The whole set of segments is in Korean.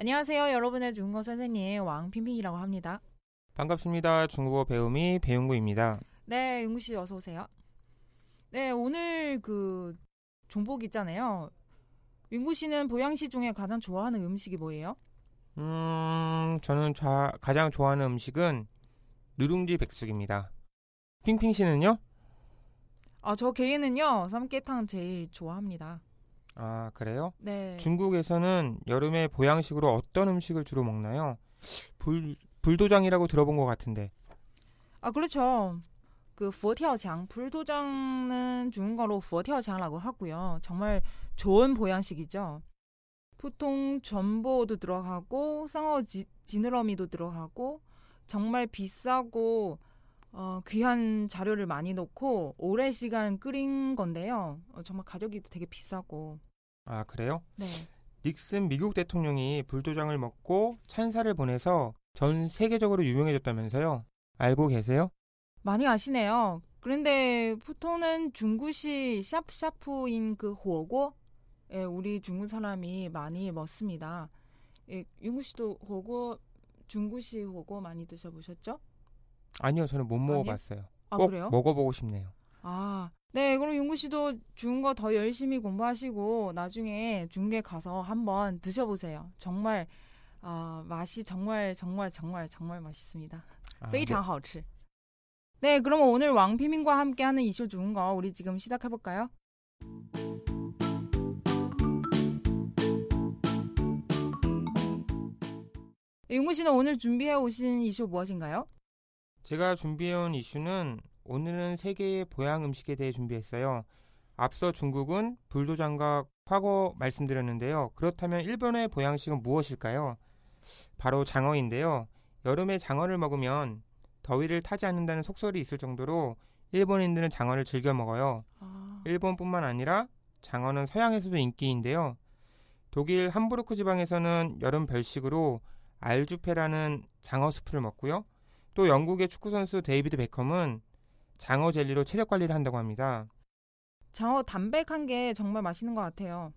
안녕하세요, 여러분의 중국어 선생님 왕핑핑이라고 합니다. 반갑습니다. 중국어 배움이 배용구입니다. 네, 용구 씨 어서 오세요. 네, 오늘 그 종복 있잖아요. 윤구 씨는 보양식 중에 가장 좋아하는 음식이 뭐예요? 음, 저는 자, 가장 좋아하는 음식은 누룽지 백숙입니다. 핑핑 씨는요? 아, 저 개인은요, 삼계탕 제일 좋아합니다. 아, 그래요? 네. 중국에서는 여름에 보양식으로 어떤 음식을 주로 먹나요? 불, 불도장이라고 들어본 것 같은데. 아, 그렇죠. 그佛跳墙, 불도장은 중국어로 佛跳墙라고 하고요. 정말 좋은 보양식이죠. 보통 전보도 들어가고 상어 지, 지느러미도 들어가고 정말 비싸고 어, 귀한 자료를 많이 넣고 오랜 시간 끓인 건데요. 어, 정말 가격이 되게 비싸고. 아, 그래요? 네. 닉슨 미국 대통령이 불도장을 먹고 찬사를 보내서 전 세계적으로 유명해졌다면서요? 알고 계세요? 많이 아시네요. 그런데 푸토는 중구시 샤프샤프인 그 호고 예, 우리 중국 사람이 많이 먹습니다. 예, 윤구 씨도 호고 중구시 호고 많이 드셔보셨죠? 아니요, 저는 못 먹어봤어요. 아, 꼭 그래요? 먹어보고 싶네요. 아, 네, 그럼 윤구 씨도 중국어 더 열심히 공부하시고 나중에 중국에 가서 한번 드셔보세요. 정말 아, 맛이 정말 정말 정말 정말 맛있습니다. 아, 非常好吃. 네, 그럼 오늘 왕피민과 함께하는 이슈 좋은 거 우리 지금 시작해 볼까요? 윤구 씨는 오늘 준비해 오신 이슈 무엇인가요? 제가 준비해온 이슈는 오늘은 세계의 보양 음식에 대해 준비했어요. 앞서 중국은 불도장과 과거 말씀드렸는데요. 그렇다면 일본의 보양식은 무엇일까요? 바로 장어인데요. 여름에 장어를 먹으면 더위를 타지 않는다는 속설이 있을 정도로 일본인들은 장어를 즐겨 먹어요. 아, 일본뿐만 아니라 장어는 서양에서도 인기인데요. 독일 함부르크 지방에서는 여름 별식으로 Aalsuppe라는 장어 수프를 먹고요. 또 영국의 축구 선수 데이비드 베컴은 장어 젤리로 체력 관리를 한다고 합니다. 장어 담백한 게 정말 맛있는 것 같아요.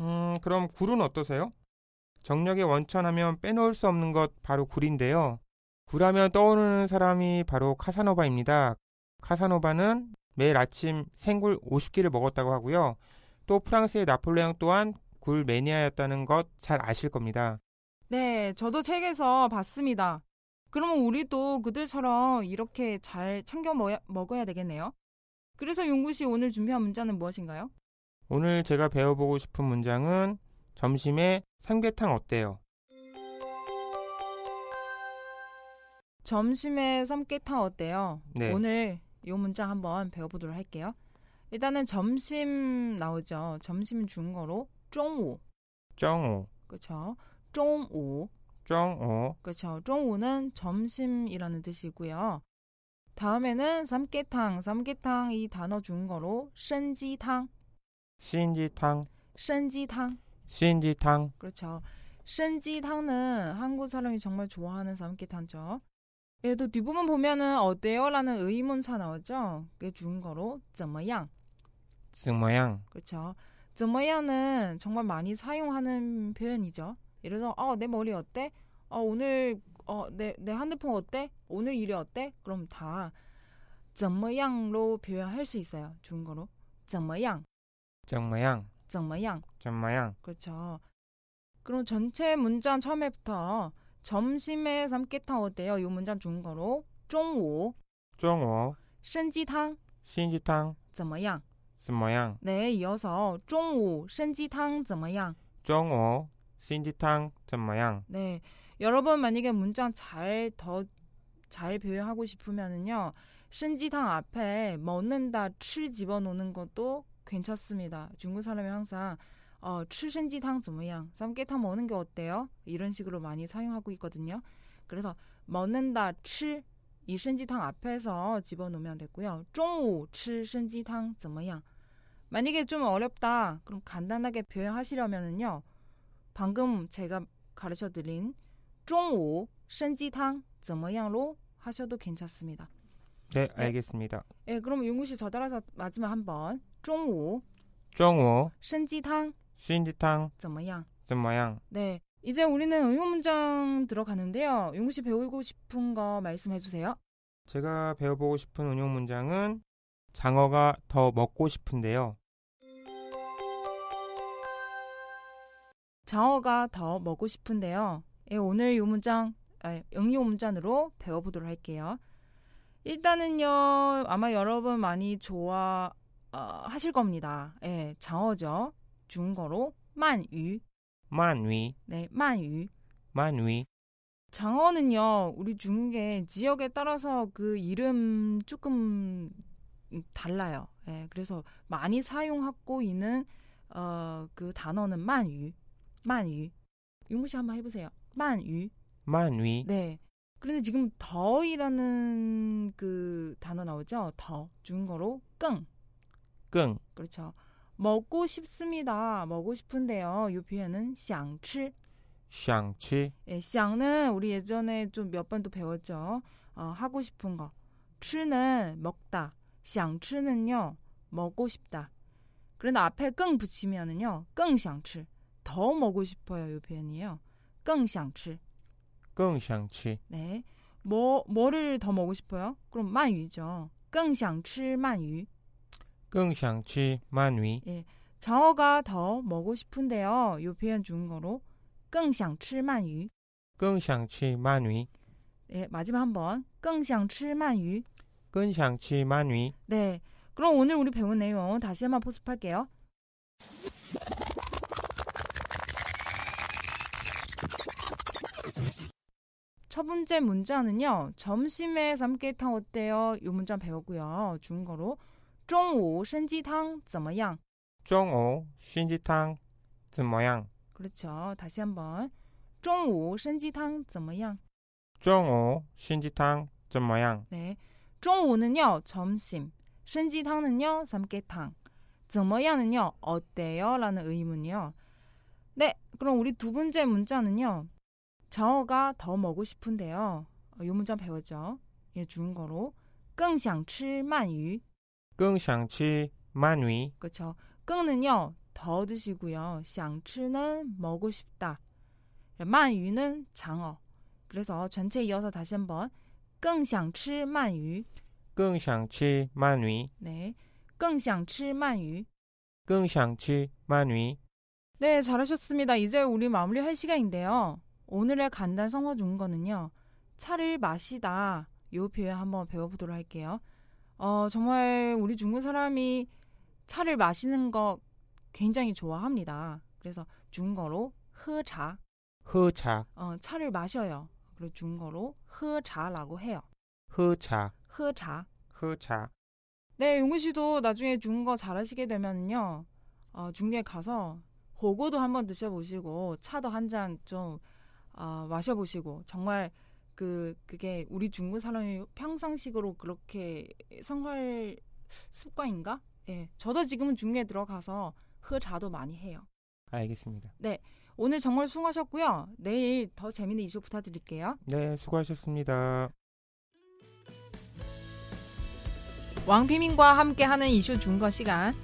음, 그럼 굴은 어떠세요? 정력의 원천하면 빼놓을 수 없는 것 바로 굴인데요. 굴하면 떠오르는 사람이 바로 카사노바입니다. 카사노바는 매일 아침 생굴 50개를 먹었다고 하고요. 또 프랑스의 나폴레옹 또한 굴 매니아였다는 것 잘 아실 겁니다. 네, 저도 책에서 봤습니다. 그러면 우리도 그들처럼 이렇게 잘 챙겨 먹- 먹어야 되겠네요. 그래서 용구 씨 오늘 준비한 문자는 무엇인가요? 오늘 제가 배워보고 싶은 문장은 점심에 삼계탕 어때요? 점심에 삼계탕 어때요? 네. 오늘 이 문장 한번 배워보도록 할게요. 일단은 점심 나오죠. 점심 중거로 中午, 쩡오, 그렇죠? 中午, 쩡오, 그렇죠. 中午는 점심이라는 뜻이고요. 다음에는 삼계탕, 삼계탕 이 단어 중거로 参鸡汤, 신지탕, 参鸡汤. 신지탕, 그렇죠. 参鸡汤는 한국 사람이 정말 좋아하는 삼계탕죠. 얘도 뒷부분 보면은 어때요? 라는 의문사 나오죠. 그게 중거로 怎么样? 승모양, 그렇죠. 怎么样는 정말 많이 사용하는 표현이죠. 예를 들어서 어, 내 머리 어때? 어, 오늘 어, 내, 내 핸드폰 어때? 오늘 일이 어때? 그럼 다 怎么样로 표현할 수 있어요. 중거로 怎么样?怎么样?怎么样?怎么样? 그렇죠. 그럼 전체 문장 처음에부터 점심에 삼계탕 어때요? 이 문장 중거로 中午 쩡오, 参鸡汤 신지탕, 怎么样? 怎么样? 네, 이어서 中午参鸡汤怎么样? 쩡오, 신지탕, 怎么样? 네, 여러분 만약에 문장 잘 더 잘 표현하고 싶으면은요, 신지탕 앞에 먹는다, 칠 집어넣는 것도 괜찮습니다. 중국 사람이 항상 어, 吃参鸡汤 怎么样? 삼계탕 먹는 게 어때요? 이런 식으로 많이 사용하고 있거든요. 그래서 먹는다 吃 이参鸡汤 앞에서 집어넣으면 되고요. 中午吃参鸡汤 怎么样? 만약에 좀 어렵다. 그럼 간단하게 표현하시려면은요. 방금 제가 가르쳐 드린 中午 参鸡汤 怎么样로 하셔도 괜찮습니다. 네, 알겠습니다. 예, 그럼 용구 씨 저 따라서 마지막 한번. 中午 중호 参鸡汤 신지탕 怎么样? 좀 모양. 네. 이제 우리는 응용 문장 들어가는데요. 용구 씨 배우고 싶은 거 말씀해 주세요. 제가 배워보고 싶은 운용 문장은 장어가 더 먹고 싶은데요. 장어가 더 먹고 싶은데요. 예, 오늘 이 문장 아, 응용 문장으로 배워보도록 할게요. 일단은요, 아마 여러분 많이 좋아 어, 하실 겁니다. 예, 장어죠. 중국어로 만유. 만위, 네, 만유. 만위. 장어는요, 우리 중국의 지역에 따라서 그 이름 조금 달라요. 예, 그래서 많이 사용하고 있는 어, 그 단어는 만유. 만유. 용구 씨 한번 해보세요. 만유. 만위, 네. 그런데 지금 더이라는 그 단어 나오죠? 더. 중국어로 끙. 끙, 그렇죠. 먹고 싶습니다. 먹고 싶은데요. 이 표현은 想吃. 샹치, 예, 想는 우리 예전에 좀 몇 번도 배웠죠. 어, 하고 싶은 거. 吃는 먹다. 想吃는요. 먹고 싶다. 그런데 앞에 끙 붙이면은요. 更想吃. 더 먹고 싶어요. 이 표현이에요. 更想吃. 끙샹치, 네. 뭐 뭐를 더 먹고 싶어요? 그럼 만유죠. 更想吃鳗鱼. 끙샹치, 만위. 장어가 더 먹고 싶은데요. 이 표현 중국어로 更想吃鳗鱼. 끙샹치, 만위. 네, 마지막 한번 更想吃鳗鱼. 끙샹치, 만위. 네. 그럼 오늘 우리 배운 내용 다시 한번 포습할게요. 첫 번째 문자는요. 점심에 삼계탕 어때요? 이 문자 배웠고요. 중국어로 中午参鸡汤怎么样? 중오 신지탕, 怎么样? 그렇죠. 다시 한번. 中午参鸡汤怎么样? 중오 신지탕, 怎么样? 네. 中午는요. 점심. 参鸡汤는요. 삼계탕. 怎么样는요. 어때요? 라는 의문이요. 네. 그럼 우리 두 번째 문자는요. 장어가 더 먹고 싶은데요. 어, 이 문자 배웠죠. 예, 중국어로 更想吃鳗鱼. 끙샹치, 만위. 그렇죠. 更는요. 더 드시고요. 想吃는 먹고 싶다. 鳗鱼는 장어. 그래서 전체 이어서 다시 한번 更想吃鳗鱼. 끙샹치, 만위. 네. 更想吃鳗鱼. 끙샹치, 만위. 네, 잘하셨습니다. 이제 우리 마무리할 시간인데요. 오늘의 간단 성어 중거는요. 차를 마시다. 요 표현 한번 배워보도록 할게요. 어, 정말 우리 중국 사람이 차를 마시는 거 굉장히 좋아합니다. 그래서 중국어로 흐차. 흐차, 어, 차를 마셔요. 그리고 중국어로 흐차라고 해요. 흐차, 흐차. 흐차. 네, 용구 씨도 나중에 중국어 잘하시게 되면은요. 어, 중국에 가서 호고도 한번 드셔보시고 차도 한 잔 좀 어, 마셔보시고 정말 그 그게 우리 중국 사람이 평상식으로 그렇게 생활 습관인가? 예, 저도 지금은 중국에 들어가서 흐자도 많이 해요. 알겠습니다. 오늘 정말 수고하셨고요. 내일 더 재밌는 이슈 부탁드릴게요. 네, 수고하셨습니다. 왕비민과 함께하는 이슈 중거 시간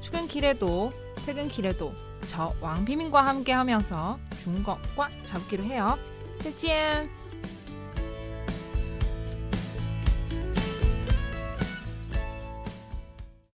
출근길에도 퇴근길에도 저 왕비민과 함께 하면서 중국어과 잡기로 해요. 再见。